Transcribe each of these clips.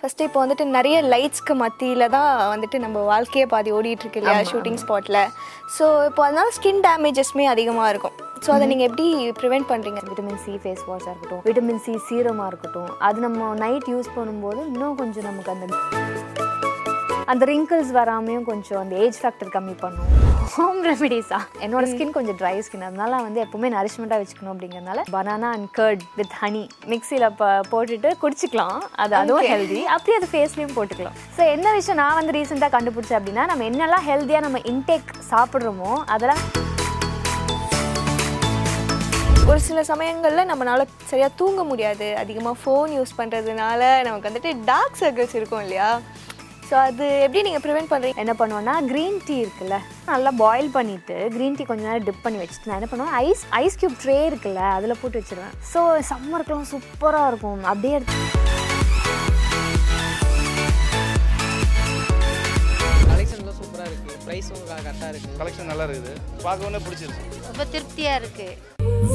First இப்போ வந்துட்டு நிறைய லைட்ஸ்க்கு மத்தியில் தான் வந்துட்டு நம்ம வாழ்க்கையே பாதி ஓடிட்டு இருக்கு இல்லையா ஷூட்டிங் ஸ்பாட்டில் ஸோ இப்போ அதனால ஸ்கின் டேமேஜஸ்மே அதிகமாக இருக்கும். ஸோ அதை நீங்கள் எப்படி ப்ரிவெண்ட் பண்ணுறீங்க விட்டமின் சி ஃபேஸ் வாஷாக இருக்கட்டும் விட்டமின் சி சீரமாக இருக்கட்டும் அது நம்ம நைட் யூஸ் பண்ணும்போது இன்னும் கொஞ்சம் நமக்கு அந்த அந்த ரிங்கிள்ஸ் வராமையும் கொஞ்சம் அந்த ஏஜ் ஃபேக்டர் கம்மி பண்ணும். ஹோம் ரெமெடிஸா என்னோட ஸ்கின் கொஞ்சம் ட்ரை ஸ்கின் அதனால வந்து எப்பவுமே நரிஷ்மெண்ட்டாக வச்சுக்கணும் அப்படிங்கிறதுனால banana and curd with honey மிக்சியில் போட்டுட்டு குடிச்சிக்கலாம். அது அதுவும் ஹெல்தி அப்படியே அது ஃபேஸ்லேயும் போட்டுக்கலாம். ஸோ என்ன விஷயம் நான் வந்து ரீசெண்டாக கண்டுபிடிச்சேன் அப்படின்னா நம்ம என்னெல்லாம் ஹெல்த்தியாக நம்ம இன்டேக் சாப்பிட்றோமோ அதெல்லாம் ஒரு சில சமயங்களில் நம்மளால சரியாக தூங்க முடியாது. அதிகமாக ஃபோன் யூஸ் பண்ணுறதுனால நமக்கு வந்துட்டு டார்க் சர்க்கிள்ஸ் இருக்கும் இல்லையா? ஸோ அது எப்படி நீங்கள் ப்ரிவெண்ட் பண்ணுறீங்க என்ன பண்ணுவேன்னா க்ரீன் டீ இருக்குல்ல நல்லா பாயில் பண்ணிவிட்டு க்ரீன் டீ கொஞ்ச நேரம் டிப் பண்ணி வச்சுட்டு நான் என்ன பண்ணுவேன் ஐஸ் ஐஸ் க்யூப் ட்ரே இருக்குல்ல அதில் போட்டு வச்சிருவேன். ஸோ சம்மருக்குலாம் சூப்பராக இருக்கும். அப்படியே எடுத்து கலெக்ஷன்லாம் சூப்பராக இருக்குது ப்ரைஸும் கரெக்டாக இருக்குது கலெக்ஷன் நல்லா இருக்குது. பார்க்கவே பிடிச்சிருக்கு ரொம்ப திருப்தியா இருக்கு.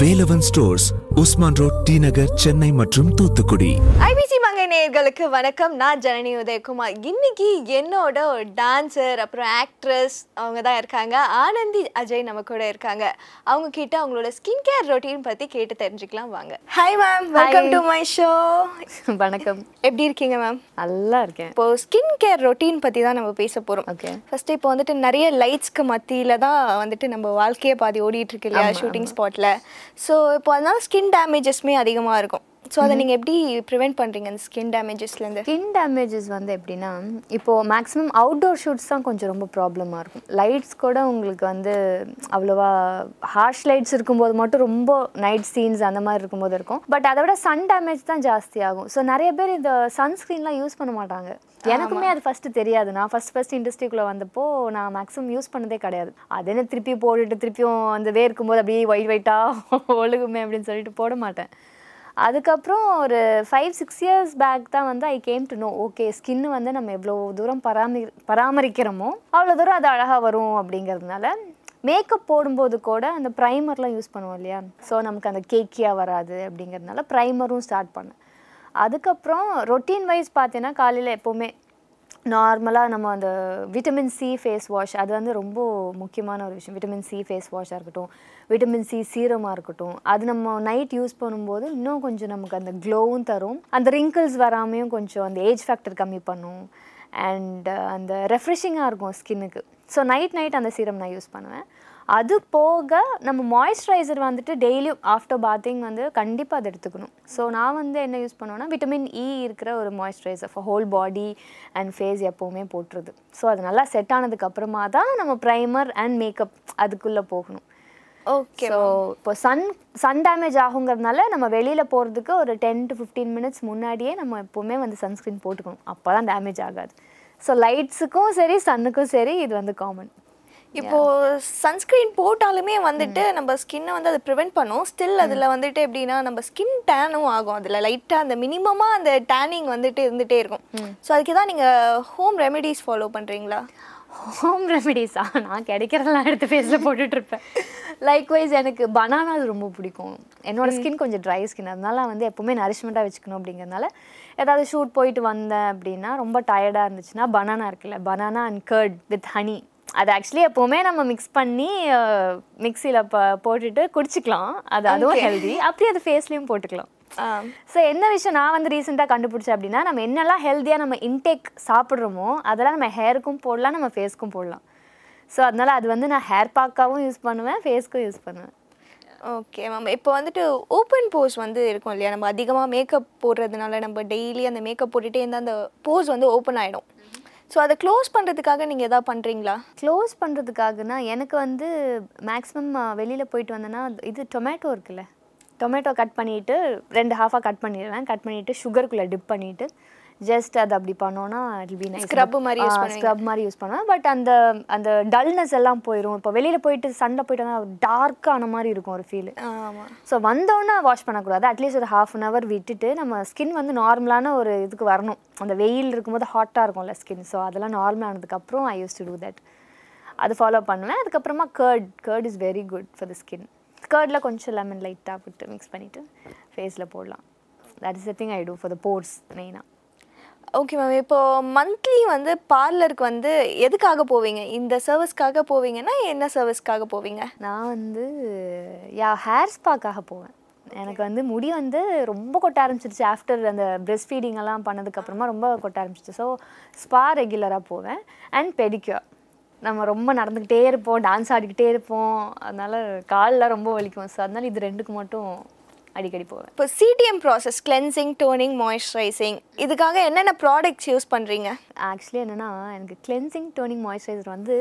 Velavan stores Usman road T Nagar Chennai மற்றும் தூத்துக்குடி. ஐபிசி மங்கை நேயர்களுக்கு வணக்கம். நான் ஜனனி உதயகுமார். இன்னைக்கு என்னோட ஒரு டான்சர் அப்புறம் ஆக்ட்ரஸ் அவங்க தான் இருக்காங்க. ஆனந்தி அஜய் நம்ம கூட இருக்காங்க. அவங்க கிட்ட அவங்களோட ஸ்கின் கேர் ரொட்டீன் பற்றி கேட்டு தெரிஞ்சுக்கலாம் வாங்க. Hi ma'am welcome to my show வணக்கம். எப்படி இருக்கீங்க மேம் நல்லா இருக்கேன். இப்போ ஸ்கின் கேர் ரொட்டீன் பற்றி தான் நம்ம பேச போகிறோம் ஓகே ஃபர்ஸ்ட் இப்போ வந்துட்டு நிறைய லைட்ஸ்க்கு மத்தியில் தான் வந்துட்டு நம்ம வாழ்க்கையே பாதி ஓடிட்டு இருக்கு இல்லையா? ஷூட்டிங் ஸ்பாட்டில் ஸோ இப்போ அதனால ஸ்கின் டேமேஜஸ்மே அதிகமாக இருக்கும். ஸோ அதை நீங்கள் எப்படி ப்ரிவெண்ட் பண்ணுறீங்க அந்த ஸ்கின் டேமேஜஸ்லேருந்து ஸ்கின் டேமேஜஸ் வந்து எப்படின்னா இப்போது மேக்ஸிமம் அவுட்டோர் ஷூட்ஸ் தான் கொஞ்சம் ரொம்ப ப்ராப்ளமாக இருக்கும். லைட்ஸ் கூட உங்களுக்கு வந்து அவ்வளோவா ஹார்ஷ் லைட்ஸ் இருக்கும்போது மட்டும் ரொம்ப நைட் சீன்ஸ் அந்த மாதிரி இருக்கும்போது இருக்கும். பட் அதை விட சன் டேமேஜ் தான் ஜாஸ்தி ஆகும். ஸோ நிறைய பேர் இந்த சன்ஸ்க்ரீன்லாம் யூஸ் பண்ண மாட்டாங்க. எனக்குமே அது ஃபஸ்ட்டு தெரியாது. நான் ஃபஸ்ட் ஃபஸ்ட் இண்டஸ்ட்ரிக்குள்ளே வந்தப்போ நான் மேக்ஸிமம் யூஸ் பண்ணதே கிடையாது. அது என்ன திருப்பி போட்டுட்டு திருப்பியும் அந்த வேர்க்கும் போது அப்படியே ஒயிட் ஒயிட்டாக ஒழுகுமே அப்படின்னு சொல்லிட்டு போட மாட்டேன். அதுக்கப்புறம் ஒரு ஃபைவ் சிக்ஸ் இயர்ஸ் பேக் தான் வந்து I came to know okay skin வந்து நம்ம எவ்வளோ தூரம் பராமரி பராமரிக்கிறோமோ அவ்வளோ தூரம் அது அழகாக வரும் அப்படிங்கிறதுனால மேக்கப் போடும்போது கூட அந்த ப்ரைமர்லாம் யூஸ் பண்ணுவோம் இல்லையா? ஸோ நமக்கு அந்த கேக்கியாக வராது அப்படிங்கிறதுனால ப்ரைமரும் ஸ்டார்ட் பண்ணேன். அதுக்கப்புறம் ரொட்டீன் வைஸ் பார்த்தீங்கன்னா காலையில் எப்போவுமே நார்மலாக நம்ம அந்த விட்டமின் சி ஃபேஸ் வாஷ் அது வந்து ரொம்ப முக்கியமான ஒரு விஷயம். விட்டமின் சி ஃபேஸ் வாஷாக இருக்கட்டும் விட்டமின் சி சீரமாக இருக்கட்டும் அது நம்ம நைட் யூஸ் பண்ணும்போது இன்னும் கொஞ்சம் நமக்கு அந்த க்ளோவும் தரும். அந்த ரிங்கிள்ஸ் வராமையும் கொஞ்சம் அந்த ஏஜ் ஃபேக்டர் கம்மி பண்ணும். அண்ட் அந்த ரெஃப்ரெஷிங்காக இருக்கும் ஸ்கின்னுக்கு ஸோ நைட் நைட் அந்த சீரம் நான் யூஸ் பண்ணுவேன். அது போக நம்ம மாய்ஸ்சரைசர் வந்துட்டு டெய்லியும் ஆஃப்டர் பாத்திங் வந்து கண்டிப்பாக அதை எடுத்துக்கணும். ஸோ நான் வந்து என்ன யூஸ் பண்ணுவேன்னா விட்டமின் இ இருக்கிற ஒரு moisturiser for whole body and face எப்போவுமே போட்டுருது ஸோ அது நல்லா செட் ஆனதுக்கு அப்புறமா தான் நம்ம ப்ரைமர் அண்ட் மேக்கப் அதுக்குள்ளே போகணும். ஓகே ஸோ இப்போ சன் சன் டேமேஜ் ஆகுங்கிறதுனால நம்ம வெளியில் போகிறதுக்கு ஒரு டென் டு ஃபிஃப்டீன் மினிட்ஸ் முன்னாடியே நம்ம எப்போவுமே வந்து சன்ஸ்க்ரீன் போட்டுக்கணும். அப்போ தான் டேமேஜ் ஆகாது ஸோ லைட்ஸுக்கும் சரி சன்னுக்கும் சரி இது வந்து காமன் இப்போ சன்ஸ்கிரீன் போட்டாலுமே வந்துட்டு நம்ம ஸ்கின்னை வந்து அதை ப்ரிவெண்ட் பண்ணும். ஸ்டில் அதில் வந்துட்டு எப்படின்னா நம்ம ஸ்கின் டேனும் ஆகும். அதில் லைட்டாக அந்த மினிமமாக அந்த டேனிங் வந்துட்டு இருந்துகிட்டே இருக்கும். ஸோ அதுக்கு தான் நீங்கள் ஹோம் ரெமெடிஸ் ஃபாலோ பண்ணுறீங்களா ஹோம் ரெமெடிஸா நான் கிடைக்கிறதெல்லாம் எடுத்து ஃபேஸில் போட்டுட்ருப்பேன் லைக்வைஸ் எனக்கு பனானாஸ் ரொம்ப பிடிக்கும். என்னோட ஸ்கின் கொஞ்சம் ட்ரை ஸ்கின் அதனால வந்து எப்போவுமே நரிஷ்மெண்ட்டாக வச்சுக்கணும் அப்படிங்கிறதுனால ஏதாவது ஷூட் போயிட்டு வந்தேன் அப்படின்னா ரொம்ப டயர்டாக இருந்துச்சுன்னா பனானா இருக்குல்ல banana and curd with honey அது ஆக்சுவலி எப்போவுமே நம்ம மிக்ஸ் பண்ணி மிக்சியில் ப போட்டுட்டு குடிச்சிக்கலாம். அது அதுவும் ஹெல்தி அப்படியே அது ஃபேஸ்லேயும் போட்டுக்கலாம். ஸோ என்ன விஷயம் நான் வந்து ரீசெண்டாக கண்டுபிடிச்சேன் அப்படின்னா நம்ம என்னெல்லாம் ஹெல்த்தியாக நம்ம இன்டேக் சாப்பிட்றோமோ அதெல்லாம் நம்ம ஹேருக்கும் போடலாம் நம்ம ஃபேஸ்க்கும் போடலாம். ஸோ அதனால் அது வந்து நான் ஹேர் பேக்காகவும் யூஸ் பண்ணுவேன் ஃபேஸ்க்கும் யூஸ் பண்ணுவேன். ஓகே மேம் இப்போ வந்துட்டு ஓப்பன் போஸ் வந்து இருக்கும் இல்லையா? நம்ம அதிகமாக மேக்கப் போடுறதுனால நம்ம டெய்லி அந்த மேக்கப் போட்டுகிட்டே இருந்தால் அந்த போஸ் வந்து ஓப்பன் ஆகிடும் ஸோ அதை க்ளோஸ் பண்ணுறதுக்காக நீங்கள் எதாவது பண்ணுறீங்களா க்ளோஸ் பண்ணுறதுக்காகனா எனக்கு வந்து மேக்ஸிமம் வெளியில் போயிட்டு வந்தேன்னா இது டொமேட்டோ இருக்குல்ல. டொமேட்டோ கட் பண்ணிவிட்டு ரெண்டு ஹாஃபாக கட் பண்ணிடுவேன். கட் பண்ணிவிட்டு சுகருக்குள்ளே டிப் பண்ணிவிட்டு ஜஸ்ட் அது அப்படி பண்ணோன்னா இட் பி நைஸ் Scrub மாதிரி use பண்ணுவீங்க. ஸ்க்ரப் மாதிரி யூஸ் பண்ணுவேன் பட் அந்த அந்த டல்னஸ் எல்லாம் போயிடும் இப்போ வெளியில் போயிட்டு சண்டை போயிட்டு வந்தால் டார்க்கான மாதிரி இருக்கும் ஒரு ஃபீல் ஸோ வந்தோடனே வாஷ் பண்ணக்கூடாது. அட்லீஸ்ட் ஒரு ஹாஃப் அன் ஹவர் விட்டுட்டு நம்ம ஸ்கின் வந்து நார்மலான ஒரு இதுக்கு வரணும். அந்த வெயில் இருக்கும்போது ஹாட்டாக இருக்கும்ல ஸ்கின் ஸோ அதெல்லாம் நார்மல் ஆனதுக்கப்புறம் I use to do that அது ஃபாலோ பண்ணுவேன். அதுக்கப்புறமா curd curd is very good for the skin கர்டில் கொஞ்சம் லெமன் லைட்டாக விட்டு மிக்ஸ் பண்ணிவிட்டு ஃபேஸில் போடலாம். That is the thing I do for the pores மெயினாக ஓகே மேம் இப்போ மந்த்லி வந்து பார்லருக்கு வந்து எதுக்காக போவீங்க? இந்த சர்வீஸ்க்காக போவீங்கன்னா என்ன சர்வீஸ்க்காக போவீங்க? நான் வந்து யா ஹேர் ஸ்பாக்காக போவேன். எனக்கு வந்து முடி வந்து ரொம்ப கொட்ட ஆரம்பிச்சிருச்சு ஆஃப்டர் அந்த பிரெஸ்ட் ஃபீடிங் எல்லாம் பண்ணதுக்கப்புறமா ரொம்ப கொட்ட ஆரம்பிச்சிச்சு ஸோ ஸ்பா ரெகுலராக போவேன். அண்ட் பெடிக்யூர் நம்ம ரொம்ப நடந்துக்கிட்டே இருப்போம் டான்ஸ் ஆடிக்கிட்டே இருப்போம். அதனால கால்லாம் ரொம்ப வலிக்கும். ஸோ அதனால இது ரெண்டுக்கு மட்டும் அடிக்கடி போவேன். இப்போ CTM process cleansing toning moisturising இதுக்காக என்னென்ன ப்ராடக்ட்ஸ் யூஸ் பண்ணுறீங்க ஆக்சுவலி என்னென்னா எனக்கு கிளென்சிங் டோனிங் மாய்ஸ்சரைசர் வந்து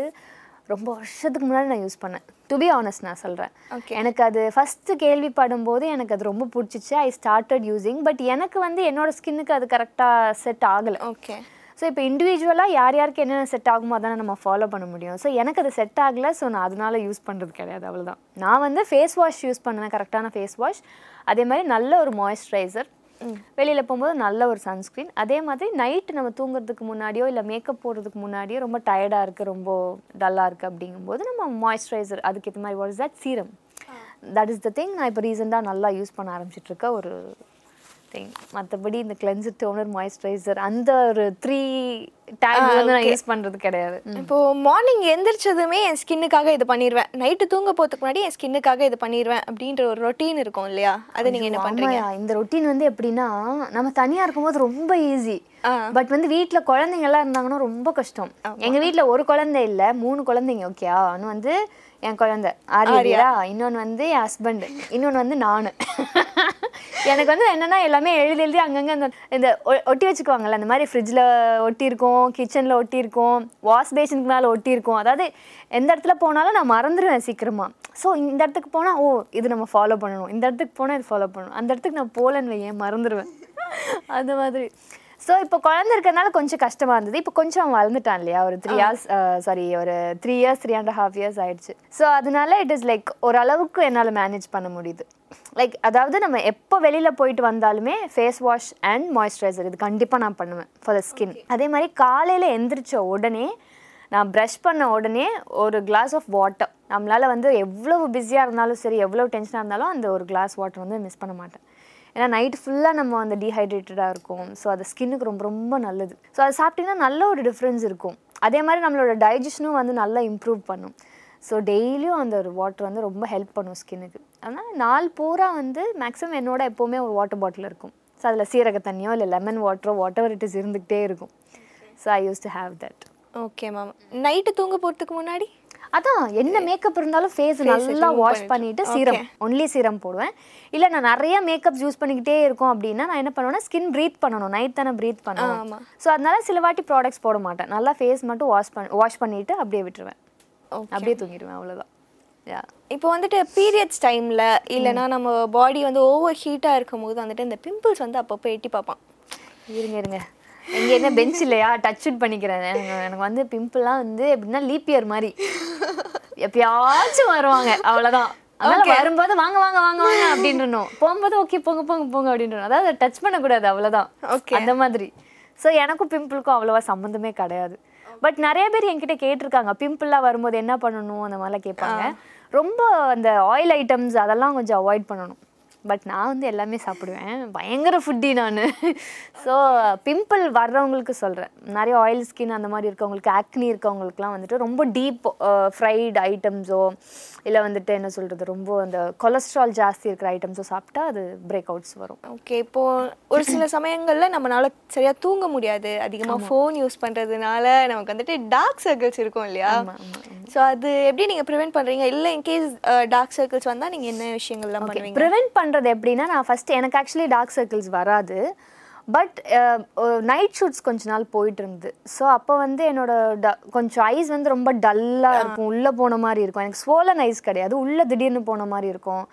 ரொம்ப வருஷத்துக்கு முன்னாடி நான் யூஸ் பண்ணேன். டு பி ஆனஸ்ட் நான் சொல்கிறேன் Okay. எனக்கு அது ஃபஸ்ட்டு கேள்விப்படும் போது எனக்கு அது ரொம்ப பிடிச்சிச்சு. ஐ ஸ்டார்டட் யூஸிங் பட் எனக்கு வந்து என்னோட ஸ்கின்னுக்கு அது கரெக்டாக செட் ஆகலை. ஓகே ஸோ இப்போ இண்டிவிஜுவலாக யார் யாருக்கு என்னென்ன செட் ஆகுமோ அதானே நம்ம ஃபாலோ பண்ண முடியும். ஸோ எனக்கு அது செட் ஆகலை ஸோ நான் அதனால யூஸ் பண்ணுறது கிடையாது அவ்வளோதான் நான் வந்து ஃபேஸ் வாஷ் யூஸ் பண்ணுவேன் கரெக்டான ஃபேஸ் வாஷ் அதே மாதிரி நல்ல ஒரு மாய்ஸ்சரைசர் வெளியில் போகும்போது நல்ல ஒரு சன்ஸ்க்ரீன் அதே மாதிரி நைட்டு நம்ம தூங்குறதுக்கு முன்னாடியோ இல்லை மேக்கப் போடுறதுக்கு முன்னாடியோ ரொம்ப டயர்டாக இருக்குது ரொம்ப டல்லாக இருக்குது அப்படிங்கும்போது நம்ம மாய்ஸ்சரைசர் அதுக்கேற்ற மாதிரி what is that serum that is the thing நான் இப்போ ரீசெண்டாக நல்லா யூஸ் பண்ண ஆரம்பிச்சிட்டு இருக்க ஒரு திங் மற்றபடி இந்த கிளென்சர் டோனர் மாய்ஸ்சரைசர் அந்த ஒரு த்ரீ டேக் வந்து நான் யூஸ் பண்ணுறது கிடையாது. இப்போ மார்னிங் எந்திரிச்சதுமே என் ஸ்கின்னுக்காக இது பண்ணிடுவேன் நைட்டு தூங்க போகிறதுக்கு முன்னாடி என் ஸ்கின்னுக்காக இது பண்ணிடுவேன் அப்படின்ற ஒரு ரொட்டீன் இருக்கும் இல்லையா? அது நீங்கள் என்ன பண்ணுறீங்க இந்த ரொட்டீன் வந்து எப்படின்னா நம்ம தனியா இருக்கும்போது ரொம்ப ஈஸி பட் வந்து வீட்ல குழந்தைங்க எல்லாம் இருந்தாங்கன்னா ரொம்ப கஷ்டம். எங்க வீட்ல ஒரு குழந்தை இல்ல மூணு குழந்தைங்க ஓகேயா ஒன்று வந்து என் குழந்தை ஆரியா இன்னொன்று வந்து என் ஹஸ்பண்ட் இன்னொன்று வந்து நான். எனக்கு வந்து என்னன்னா எல்லாமே எழுதி எழுதி அங்கங்க அந்த இந்த ஒ- ஒட்டி வச்சுக்குவாங்கல்ல அந்த மாதிரி ஃப்ரிட்ஜில் ஒட்டியிருக்கோம் கிச்சனில் ஒட்டியிருக்கோம் வாஷ் பேஷனுக்கு மேலே ஒட்டியிருக்கோம். அதாவது எந்த இடத்துல போனாலும் நான் மறந்துடுவேன் சீக்கிரமாக ஸோ இந்த இடத்துக்கு போனால் ஓ இது நம்ம ஃபாலோ பண்ணணும். இந்த இடத்துக்கு போனால் இது ஃபாலோ பண்ணணும். அந்த இடத்துக்கு நான் போகலன்னு வையேன் மறந்துடுவேன் அந்த மாதிரி. ஸோ இப்போ குழந்தை இருக்கிறதுனால கொஞ்சம் கஷ்டமாக இருந்தது. இப்போ கொஞ்சம் அவன் வளர்ந்துட்டான் இல்லையா? ஒரு த்ரீ இயர்ஸ் சாரி ஒரு three years three and half years ஆயிடுச்சு. ஸோ அதனால இட் இஸ் லைக் ஓரளவுக்கு என்னால் மேனேஜ் பண்ண முடியுது. லைக் அதாவது நம்ம எப்போ வெளியில் போயிட்டு வந்தாலுமே ஃபேஸ் வாஷ் அண்ட் மாய்ஸ்சரைசர் இது கண்டிப்பாக நான் பண்ணுவேன் ஃபார் த ஸ்கின் அதே மாதிரி காலையில் எந்திரிச்ச உடனே நான் ப்ரஷ் பண்ண உடனே ஒரு கிளாஸ் ஆஃப் வாட்டர் நம்மளால் வந்து எவ்வளவு பிஸியாக இருந்தாலும் சரி எவ்வளோ டென்ஷனாக இருந்தாலும் அந்த ஒரு கிளாஸ் வாட்டர் வந்து மிஸ் பண்ண மாட்டேன். ஏன்னா நைட் ஃபுல்லாக நம்ம அந்த டீஹைட்ரேட்டடாக இருக்கும். ஸோ அது ஸ்கின்னுக்கு ரொம்ப ரொம்ப நல்லது. ஸோ அது சாப்பிட்டிங்கன்னா நல்ல ஒரு டிஃப்ரென்ஸ் இருக்கும். அதே மாதிரி நம்மளோட டைஜஷனும் வந்து நல்லா இம்ப்ரூவ் பண்ணும். ஸோ டெய்லியும் அந்த ஒரு வாட்டர் வந்து ரொம்ப ஹெல்ப் பண்ணும் ஸ்கின்னுக்கு அதனால் நாள் பூரா வந்து மேக்ஸிமம் என்னோட எப்போவுமே ஒரு வாட்டர் பாட்டில் இருக்கும். ஸோ அதில் சீரக தண்ணியோ இல்லை லெமன் வாட்டரோ வாட் எவர் இட் இஸ் இருந்துக்கிட்டே இருக்கும். So I use to have that okay ma'am night தூங்க போகிறதுக்கு முன்னாடி? அதான் என்ன மேக்கப் இருந்தாலும் ஃபேஸ் நல்லா வாஷ் பண்ணிட்டு. சீரம் ஒன்லி சீரம் போடுவேன். இல்லை நான் நிறைய மேக்கப் யூஸ் பண்ணிக்கிட்டே இருக்கோம் அப்படின்னா நான் என்ன பண்ணுவேன்னா ஸ்கின் ப்ரீத் பண்ணணும். நைட் தானே ப்ரீத். பண்ணணும். ஸோ அதனால சில வாட்டி ப்ராடக்ட்ஸ் போட மாட்டேன். நல்லா ஃபேஸ் மட்டும் வாஷ் பண்ண வாஷ் பண்ணிட்டு அப்படியே விட்டுருவேன். அப்படியே தூங்கிடுவேன் அவ்வளோதான் இப்போ வந்துட்டு பீரியட்ஸ் டைமில் இல்லைன்னா நம்ம பாடி வந்து ஓவர் ஹீட்டாக இருக்கும் போது வந்துட்டு இந்த பிம்பிள்ஸ் வந்து அப்பப்போ எட்டி பார்ப்பான். இருங்க இருங்க. இங்க என்ன பெஞ்ச் இல்லையா? டச் இட் பண்ணிக்கிறேன். எனக்கு எனக்கு வந்து பிம்பிள்லாம் வந்து எப்படின்னா லீப் இயர் மாதிரி. எப்பயாச்சும் வருவாங்க. அவ்வளவுதான். அதனால வரும்போது வாங்க வாங்க வாங்க வாங்க அப்படின்றணும் போகும்போது ஓகே போங்க போங்க போங்க அப்படின்றணும் அதாவது டச் பண்ணக்கூடாது அவ்வளவுதான். Okay. அந்த மாதிரி. ஸோ எனக்கும் பிம்பிளுக்கும் அவ்வளோவா சம்மந்தமே கிடையாது. பட் நிறைய பேர் என்கிட்ட கேட்டிருக்காங்க. பிம்பிள்லாம் வரும்போது என்ன பண்ணணும்? அந்த மாதிரிலாம் கேட்பாங்க. ரொம்ப அந்த ஆயில் ஐட்டம்ஸ் அதெல்லாம் கொஞ்சம் அவாய்ட் பண்ணணும். பட் நான் வந்து எல்லாமே சாப்பிடுவேன். பயங்கர ஃபுட்டி நான். ஸோ பிம்பிள் வர்றவங்களுக்கு சொல்கிறேன் நிறைய ஆயில் ஸ்கின் அந்த மாதிரி இருக்கவங்களுக்கு ஆக்னி இருக்கவங்களுக்குலாம் வந்துட்டு ரொம்ப டீப் ஃப்ரைடு ஐட்டம்ஸோ இல்லை வந்துட்டு என்ன சொல்கிறது ரொம்ப அந்த கொலஸ்ட்ரால் ஜாஸ்தி இருக்கிற ஐட்டம்ஸோ சாப்பிட்டா அது பிரேக் அவுட்ஸ் வரும். ஓகே இப்போ ஒரு சில சமயங்கள்ல நம்மளால சரியா தூங்க முடியாது. அதிகமா ஃபோன் யூஸ் பண்றதுனால நமக்கு வந்துட்டு டார்க் சர்க்கிள்ஸ் இருக்கும் இல்லையா? ஸோ அது எப்படி நீங்க ப்ரிவென்ட் பண்றீங்க? இல்ல இன்கேஸ் டார்க் சர்க்கிள்ஸ் வந்தா நீங்க என்ன விஷயங்கள்லாம் பண்ணுவீங்க? ப்ரிவென்ட் பண்ணுறது எப்படின்னா நான் ஃபஸ்ட்டு எனக்கு ஆக்சுவலி டார்க் சர்க்கிள்ஸ் வராது. பட் நைட் ஷூட்ஸ் கொஞ்ச நாள் போயிட்டு இருந்தது ஸோ அப்போ வந்து என்னோட ட- கொஞ்சம் ஐஸ் வந்து ரொம்ப டல்லாக இருக்கும். உள்ளே போன மாதிரி இருக்கும். எனக்கு ஸ்வோலன் ஐஸ் கிடையாது. உள்ளே திடீர்னு போன மாதிரி இருக்கும்.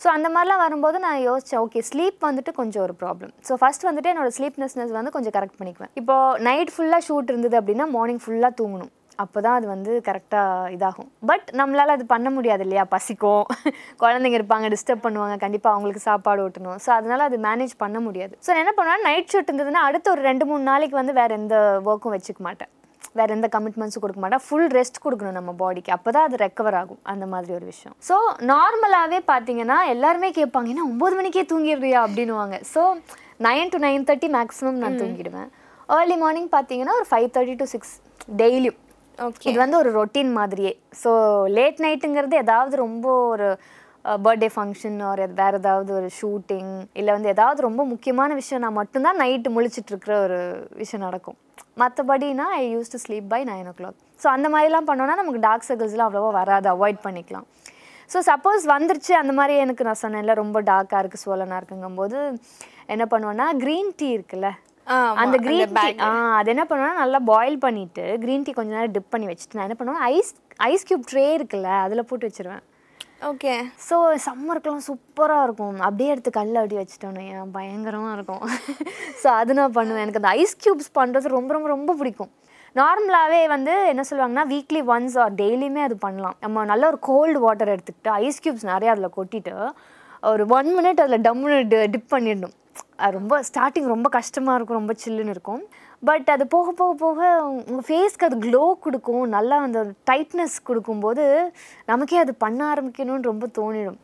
ஸோ அந்த மாதிரிலாம் வரும்போது நான் யோசித்தேன் ஓகே ஸ்லீப் வந்துட்டு கொஞ்சம் ஒரு ப்ராப்ளம் ஸோ ஃபஸ்ட் வந்துட்டு என்னோட ஸ்லீப்னஸ்னஸ் வந்து கொஞ்சம் கரெக்ட் பண்ணிக்குவேன். இப்போ நைட் ஃபுல்லாக ஷூட் இருந்தது அப்படின்னா மார்னிங் ஃபுல்லாக தூங்கணும். அப்போ தான் அது வந்து கரெக்டாக இதாகும். பட் நம்மளால் அது பண்ண முடியாது இல்லையா பசிக்கும். குழந்தைங்க இருப்பாங்க டிஸ்டர்ப் பண்ணுவாங்க. கண்டிப்பாக அவங்களுக்கு சாப்பாடு ஊட்டணும். ஸோ அதனால அது மேனேஜ் பண்ண முடியாது. ஸோ என்ன பண்ணுவேன் நைட் ஷூட் இருந்ததுன்னா அடுத்த ஒரு ரெண்டு மூணு நாளைக்கு வந்து வேறு எந்த ஒர்க்கும் வச்சுக்க மாட்டேன். வேற எந்த கமிட்மெண்ட்ஸும் கொடுக்க மாட்டேன். ஃபுல் ரெஸ்ட் கொடுக்கணும் நம்ம பாடிக்கு அப்போ தான் அது ரெக்கவர் ஆகும் அந்த மாதிரி ஒரு விஷயம். ஸோ நார்மலாகவே பார்த்தீங்கன்னா எல்லாருமே கேட்பாங்க ஏன்னா ஒம்பது மணிக்கே தூங்கிடுறியா? அப்படின்னுவாங்க. So nine to nine thirty maximum நான் தூங்கிடுவேன். ஏர்லி மார்னிங் பார்த்தீங்கன்னா ஒரு ஃபைவ் தேர்ட்டி டு சிக்ஸ் டெய்லியும் இது வந்து ஒரு ரொட்டீன் மாதிரியே. ஸோ லேட் நைட்டுங்கிறது ஏதாவது ரொம்ப ஒரு பர்த்டே ஃபங்க்ஷன் ஒரு வேறு ஏதாவது ஒரு ஷூட்டிங் இல்லை வந்து ஏதாவது ரொம்ப முக்கியமான விஷயம் நான் மட்டும்தான் நைட்டு முழிச்சிட்ருக்கிற ஒரு விஷயம் நடக்கும். மற்றபடினா I use to sleep by nine o'clock so அந்த மாதிரிலாம் பண்ணோன்னா நமக்கு டார்க் சர்க்கிள்ஸ்லாம் அவ்வளோவா வராது. அவாய்ட் பண்ணிக்கலாம். ஸோ சப்போஸ் வந்துருச்சு அந்த மாதிரி எனக்கு நான் சொன்னேன்ல ரொம்ப டார்க்காக இருக்குது சோலனாக இருக்குங்கும்போது என்ன பண்ணுவேன்னா க்ரீன் டீ இருக்குல்ல அந்த க்ரீன் டீ ஆ அது என்ன பண்ணுவேன்னா நல்லா பாயில் பண்ணிட்டு க்ரீன் டீ கொஞ்ச நேரம் டிப் பண்ணி வச்சுட்டு நான் என்ன பண்ணுவேன் ஐஸ் ஐஸ் கியூப் ட்ரே இருக்குல்ல அதில் போட்டு வச்சிருவேன். ஓகே ஸோ சம்மருக்குலாம் சூப்பராக இருக்கும். அப்படியே எடுத்து கல்ல அடி வச்சுட்டோன்னு ஏன் பயங்கரமாக இருக்கும். ஸோ அது நான் பண்ணுவேன். எனக்கு அந்த ஐஸ் க்யூப்ஸ் பண்ணுறது ரொம்ப ரொம்ப ரொம்ப பிடிக்கும். நார்மலாகவே வந்து என்ன சொல்லுவாங்கன்னா வீக்லி ஒன்ஸ் ஆர் டெய்லியுமே அது பண்ணலாம். நம்ம நல்ல ஒரு கோல்டு வாட்டர் எடுத்துக்கிட்டு ஐஸ் க்யூப்ஸ் நிறையா அதில் கொட்டிட்டு ஒரு ஒன் மினிட் அதில் டம்முன்னு டிப் பண்ணிடணும். ரொம்ப ஸ்டார்டிங் ரொம்ப கஷ்டமாக இருக்கும் ரொம்ப சில்லுன்னு இருக்கும். பட் அது போக போக போக உங்கள் ஃபேஸ்க்கு அது க்ளோ கொடுக்கும் நல்லா அந்த டைட்னஸ் கொடுக்கும்போது நமக்கே அது பண்ண ஆரம்பிக்கணும்னு ரொம்ப தோணிடும்.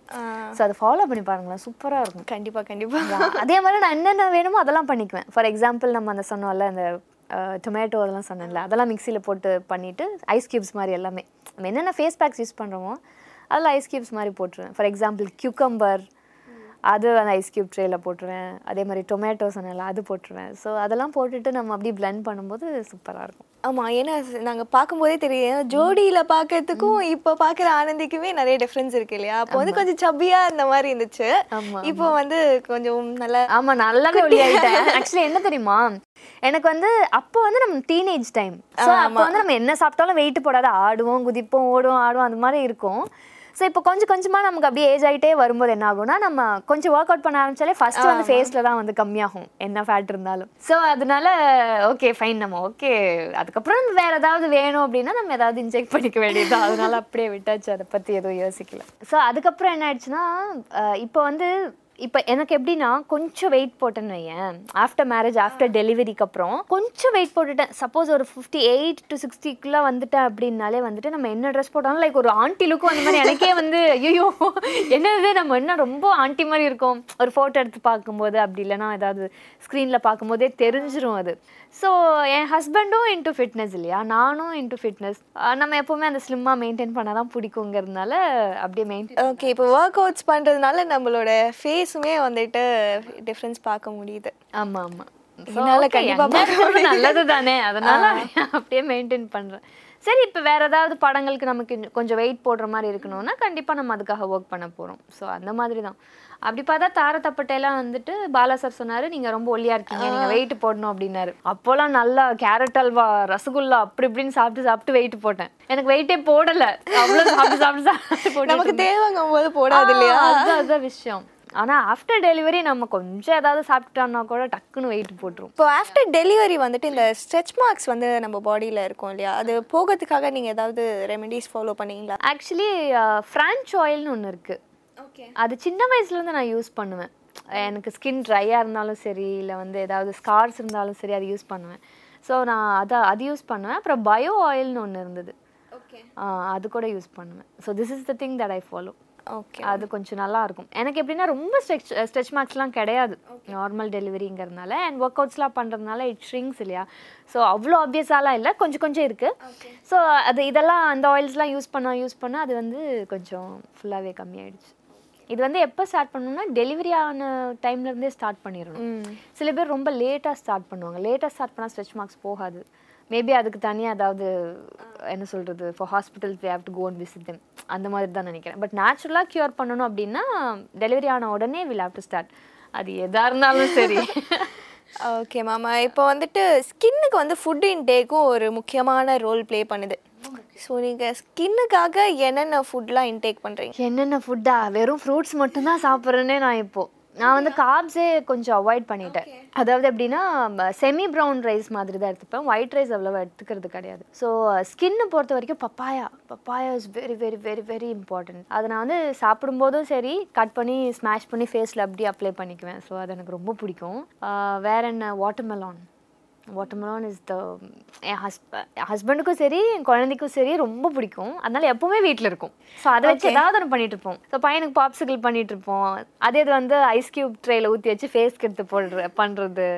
ஸோ அதை ஃபாலோ பண்ணி பாருங்களேன் சூப்பராக இருக்கும். கண்டிப்பா கண்டிப்பா. அதே மாதிரி நான் என்னென்ன வேணுமோ அதெல்லாம் பண்ணிக்குவேன். ஃபார் எக்ஸாம்பிள் நம்ம அந்த சொன்னோம்ல அந்த டொமேட்டோ அதெல்லாம் சொன்னேன்ல அதெல்லாம் மிக்சியில் போட்டு பண்ணிவிட்டு ஐஸ் கியூப்ஸ் மாதிரி எல்லாமே. நம்ம என்னென்ன ஃபேஸ் பேக்ஸ் யூஸ் பண்ணுறோமோ அதில் ஐஸ் கியூப்ஸ் மாதிரி போட்டுருவேன். ஃபார் எக்ஸாம்பிள் கியூக்கம்பர் அது அந்த ஐஸ் கியூப் ட்ரேயில் போட்டுருவேன். அதே மாதிரி டொமேட்டோ சொன்னல அது போட்டுருவேன். ஸோ அதெல்லாம் போட்டுட்டு நம்ம அப்படியே blend பண்ணும்போது சூப்பராக இருக்கும். ஆமா ஏன்னா ஸ்- நாங்க பார்க்கும்போதே தெரியும். ஜோடியில பார்க்கறதுக்கும் இப்போ பார்க்குற ஆனந்திக்குமே நிறைய டிஃப்ரென்ஸ் இருக்கு இல்லையா? அப்போ வந்து கொஞ்சம் சப்பியா இந்த மாதிரி இருந்துச்சு. இப்போ வந்து கொஞ்சம் நல்லா ஆமா நல்லாவே ஒளியாயிட்டேன் ஆக்சுவலி என்ன தெரியுமா? எனக்கு வந்து அப்போ வந்து நம்ம டீனேஜ் டைம் ஸோ அப்போ வந்து நம்ம என்ன சாப்பிட்டாலும் வெயிட் போடாத ஆடுவோம் குதிப்போம் ஓடுவோம் ஆடுவோம் அந்த மாதிரி இருக்கும். ஸோ இப்போ கொஞ்சம் கொஞ்சமாக நமக்கு அப்படியே ஏஜ் ஆகிட்டே வரும்போது என்ன ஆகும்னா நம்ம கொஞ்சம் ஒர்க் அவுட் பண்ண ஆரம்பிச்சாலே ஃபர்ஸ்ட் வந்து ஃபேஸில் தான் வந்து கம்மியாகும். என்ன ஃபேட் இருந்தாலும். ஸோ அதனால ஓகே ஃபைன் நம்ம ஓகே அதுக்கப்புறம் வேற ஏதாவது வேணும் அப்படின்னா நம்ம ஏதாவது இன்ஜெக்ட் பண்ணிக்க வேண்டியது அதனால அப்படியே விட்டாச்சு அதை பற்றி எதுவும் யோசிக்கல. ஸோ அதுக்கப்புறம் என்ன ஆயிடுச்சுன்னா இப்போ வந்து இப்போ எனக்கு எப்படின்னா கொஞ்சம் வெயிட் போட்டேன்னு வையேன். ஆஃப்டர் மேரேஜ் ஆஃப்டர் டெலிவரிக்கு அப்புறம் கொஞ்சம் வெயிட் போட்டுட்டேன். சப்போஸ் ஒரு ஃபிஃப்டி எயிட் டு சிக்ஸ்டிக்குள்ளே வந்துட்டேன் அப்படின்னாலே வந்துட்டு நம்ம என்ன ட்ரெஸ் போட்டாலும் லைக் ஒரு ஆண்டி லுக்கும் அந்த மாதிரி எனக்கே வந்து ஐயோ என்னது? நம்ம என்ன ரொம்ப ஆண்டி மாதிரி இருக்கோம். ஒரு ஃபோட்டோ எடுத்து பார்க்கும்போது அப்படி இல்லைன்னா ஏதாவது ஸ்க்ரீனில் பார்க்கும்போதே தெரிஞ்சிரும் அது. ஸோ என் ஹஸ்பண்டும் இன்ட்டு ஃபிட்னஸ் இல்லையா? நானும் இன்ட்டு ஃபிட்னஸ் நம்ம எப்போவுமே அந்த ஸ்லிம்மாக மெயின்டைன் பண்ண தான் பிடிக்குங்கிறதுனால அப்படியே மெயின்டைன் ஓகே இப்போ ஒர்க் அவுட்ஸ் பண்றதுனால நம்மளோட ஃபேஸுமே வந்துட்டு டிஃப்ரென்ஸ் பார்க்க முடியுது. ஆமா ஆமா. என்னால கண்டிப்பா பார்க்க நல்லது தானே அதனால அப்படியே மெயின்டைன் பண்றேன். சரி இப்போ வேற ஏதாவது படங்களுக்கு நமக்கு கொஞ்சம் வெயிட் போடுற மாதிரி இருக்கணும்னா கண்டிப்பா நம்ம அதுக்காக ஒர்க் பண்ண போறோம். ஸோ அந்த மாதிரி தான். அப்படி பார்த்தா தார தப்பட்டையெல்லாம் வந்துட்டு பாலா சார் சொன்னாரு நீங்க ரொம்ப ஒல்லியா இருக்கீங்க நீங்க வெயிட் போடணும் அப்படின்னாரு. அப்போலாம் நல்லா கேரட் அல்வா ரசகுல்லா அப்படி இப்படின்னு சாப்பிட்டு சாப்பிட்டு வெயிட் போட்டேன். எனக்கு வெயிட்டே போடல. அவ்வளவு சாப்பிட்டு சாப்பிட்டு சாப்பிட்டு நமக்கு. தேவைங்கும் போது போடாது இல்லையா? அதுதான் அதுதான் விஷயம். ஆனா ஆஃப்டர் டெலிவரி நம்ம கொஞ்சம் ஏதாவது சாப்பிட்டோம்னா கூட டக்குன்னு வெயிட் போட்டுரும். இப்போ ஆஃப்டர் டெலிவரி வந்துட்டு இந்த ஸ்ட்ரெச் மார்க்ஸ் வந்து நம்ம பாடியில் இருக்கும் இல்லையா? அது போகிறதுக்காக நீங்கள் ஏதாவது ரெமெடிஸ் ஃபாலோ பண்ணீங்களா? ஆக்சுவலி ஃப்ரான்ச் ஆயில்னு ஒன்று இருக்கு. ஓகே அது சின்ன வயசுலேருந்து நான் யூஸ் பண்ணுவேன். எனக்கு ஸ்கின் ட்ரையாக இருந்தாலும் சரி இல்லை வந்து ஏதாவது ஸ்கார்ஸ் இருந்தாலும் சரி அது யூஸ் பண்ணுவேன். ஸோ நான் அதை அது யூஸ் பண்ணுவேன். அப்புறம் பயோ ஆயில்னு ஒன்று இருந்தது. அது கூட யூஸ் பண்ணுவேன். So this is the thing that I follow அது கொஞ்சம் நல்லா இருக்கும் எனக்கு எப்படின்னா ரொம்ப ஸ்ட்ரெச் ஸ்ட்ரெச் மார்க்ஸ்லாம் கிடையாது. நார்மல் டெலிவரிங்கிறதுனால அண்ட் ஒர்க் அவுட்ஸ்லாம் பண்ணுறதுனால இட் ஷ்ரிங்ஸ் இல்லையா? ஸோ அவ்வளோ ஆப்வியஸாலாம் இல்லை. கொஞ்சம் கொஞ்சம் இருக்குது ஸோ அது இதெல்லாம் அந்த ஆயில்ஸ்லாம் யூஸ் பண்ண யூஸ் பண்ண அது வந்து கொஞ்சம் ஃபுல்லாகவே கம்மியாயிடுச்சு. இது வந்து எப்போ ஸ்டார்ட் பண்ணணும்னா டெலிவரி ஆன டைம்லேருந்தே ஸ்டார்ட் பண்ணிடணும். சில பேர் ரொம்ப லேட்டாக ஸ்டார்ட் பண்ணுவாங்க. லேட்டாக ஸ்டார்ட் பண்ணால் ஸ்ட்ரெச் மார்க்ஸ் போகாது. மேபி அதுக்கு தனியாக ஏதாவது என்ன சொல்கிறது for hospital we have to go and visit them அந்த மாதிரி தான் நினைக்கிறேன். பட் நேச்சுரலாக க்யூர் பண்ணணும் அப்படின்னா டெலிவரி ஆன உடனே வில் ஹேவ் டு ஸ்டார்ட் அது எதாக இருந்தாலும் சரி. ஓகே மாமா இப்போ வந்துட்டு ஸ்கின்னுக்கு வந்து ஃபுட் இன்டேக்கும் ஒரு முக்கியமான ரோல் ப்ளே பண்ணுது. ஸோ நீங்கள் ஸ்கின்னுக்காக என்னென்ன ஃபுட்லாம் இன்டேக் பண்ணுறீங்க என்னென்ன ஃபுட்டா வெறும் ஃப்ரூட்ஸ் மட்டும்தான் சாப்பிட்றேனே நான் இப்போ. நான் வந்து கார்ப்ஸே கொஞ்சம் அவாய்ட் பண்ணிட்டேன். அதாவது எப்படின்னா செமி ப்ரௌன் ரைஸ் மாதிரி தான் எடுத்துப்பேன். ஒயிட் ரைஸ் அவ்வளோவா எடுத்துக்கிறது கிடையாது. ஸோ ஸ்கின்னை பொறுத்த வரைக்கும் papaya papaya is very very very very important அதை நான் வந்து சாப்பிடும்போதும் சரி கட் பண்ணி ஸ்மாஷ் பண்ணி ஃபேஸில் அப்படியே அப்ளை பண்ணிக்குவேன். ஸோ அது எனக்கு ரொம்ப பிடிக்கும். வேற என்ன? வாட்டர்மெலான் வாட்டர்மெலான் இஸ் த என் ஹஸ்ப ஹஸ்பண்டுக்கும் சரி என் குழந்தைக்கும் சரி ரொம்ப பிடிக்கும். அதனால எப்பவுமே வீட்டில் இருக்கும். ஸோ அதை வச்சு ஏதாவது ஒன்று பண்ணிட்டு இருப்போம். ஸோ பையனுக்கு பாப்சிக்கல் பண்ணிட்டு இருப்போம். அதே இது வந்து ஐஸ் கியூப் ட்ரேல ஊற்றி வச்சு ஃபேஸ்க்கு எடுத்து போடுற பண்ணுறது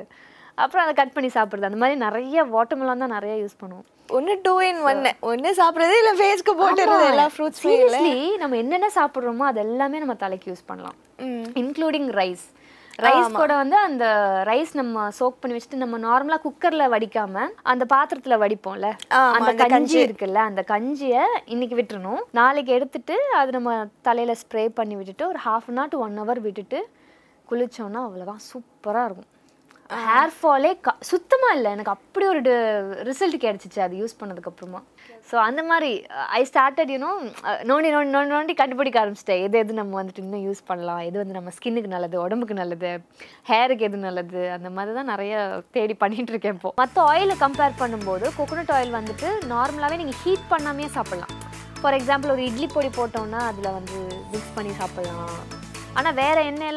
அப்புறம் அதை கட் பண்ணி சாப்பிட்றது. அந்த மாதிரி நிறைய வாட்டர்மெலான் தான் நிறைய யூஸ் பண்ணுவோம். ஒன்று டூ இன் ஒன்னு ஒன்று சாப்பிட்றது இல்லை ஃபேஸ்க்கு போட்டுறது எல்லா சீரியஸ்லி நம்ம என்னென்ன சாப்பிட்றோமோ அது எல்லாமே நம்ம தலைக்கு யூஸ் பண்ணலாம். இன்க்ளூடிங் ரைஸ் ரைஸ் கூட வந்து அந்த ரைஸ் நம்ம சோக் பண்ணி வச்சுட்டு நம்ம நார்மலா குக்கர்ல வடிக்காம அந்த பாத்திரத்துல வடிப்போம்ல. அந்த கஞ்சி இருக்குல்ல அந்த கஞ்சியை இன்னைக்கு விட்டுறணும். நாளைக்கு எடுத்துட்டு அது நம்ம தலையில ஸ்ப்ரே பண்ணி விட்டுட்டு ஒரு half an hour to one hour விட்டுட்டு குளிச்சோம்னா அவ்வளோதான் சூப்பரா இருக்கும். ஹேர் ஃபாலே க சுத்தமாக இல்லை. எனக்கு அப்படி ஒரு ரிசல்ட் கிடச்சிச்சு. அது யூஸ் பண்ணதுக்கப்புறமா. ஸோ அந்த மாதிரி ஐ ஸ்டார்டட் யூனோ நோண்டி நோண்டி நோண்டி நோண்டி கண்டுபிடிக்க ஆரம்பிச்சிட்டேன். எது எது நம்ம வந்துட்டு இன்னும் யூஸ் பண்ணலாம்? எது வந்து நம்ம ஸ்கின்னுக்கு நல்லது உடம்புக்கு நல்லது ஹேருக்கு எது நல்லது? அந்த மாதிரி தான் நிறைய தேடி பண்ணிகிட்டு இருக்கேன் இப்போ. மற்ற ஆயிலை கம்பேர் பண்ணும்போது கோகோனட் ஆயில் வந்துட்டு நார்மலாகவே நீங்கள் ஹீட் பண்ணாமே சாப்பிட்லாம். ஃபார் எக்ஸாம்பிள் ஒரு இட்லி பொடி போட்டோம்னா அதில் வந்து மிக்ஸ் பண்ணி சாப்பிட்லாம். ஆனால் வேறு எண்ணெய்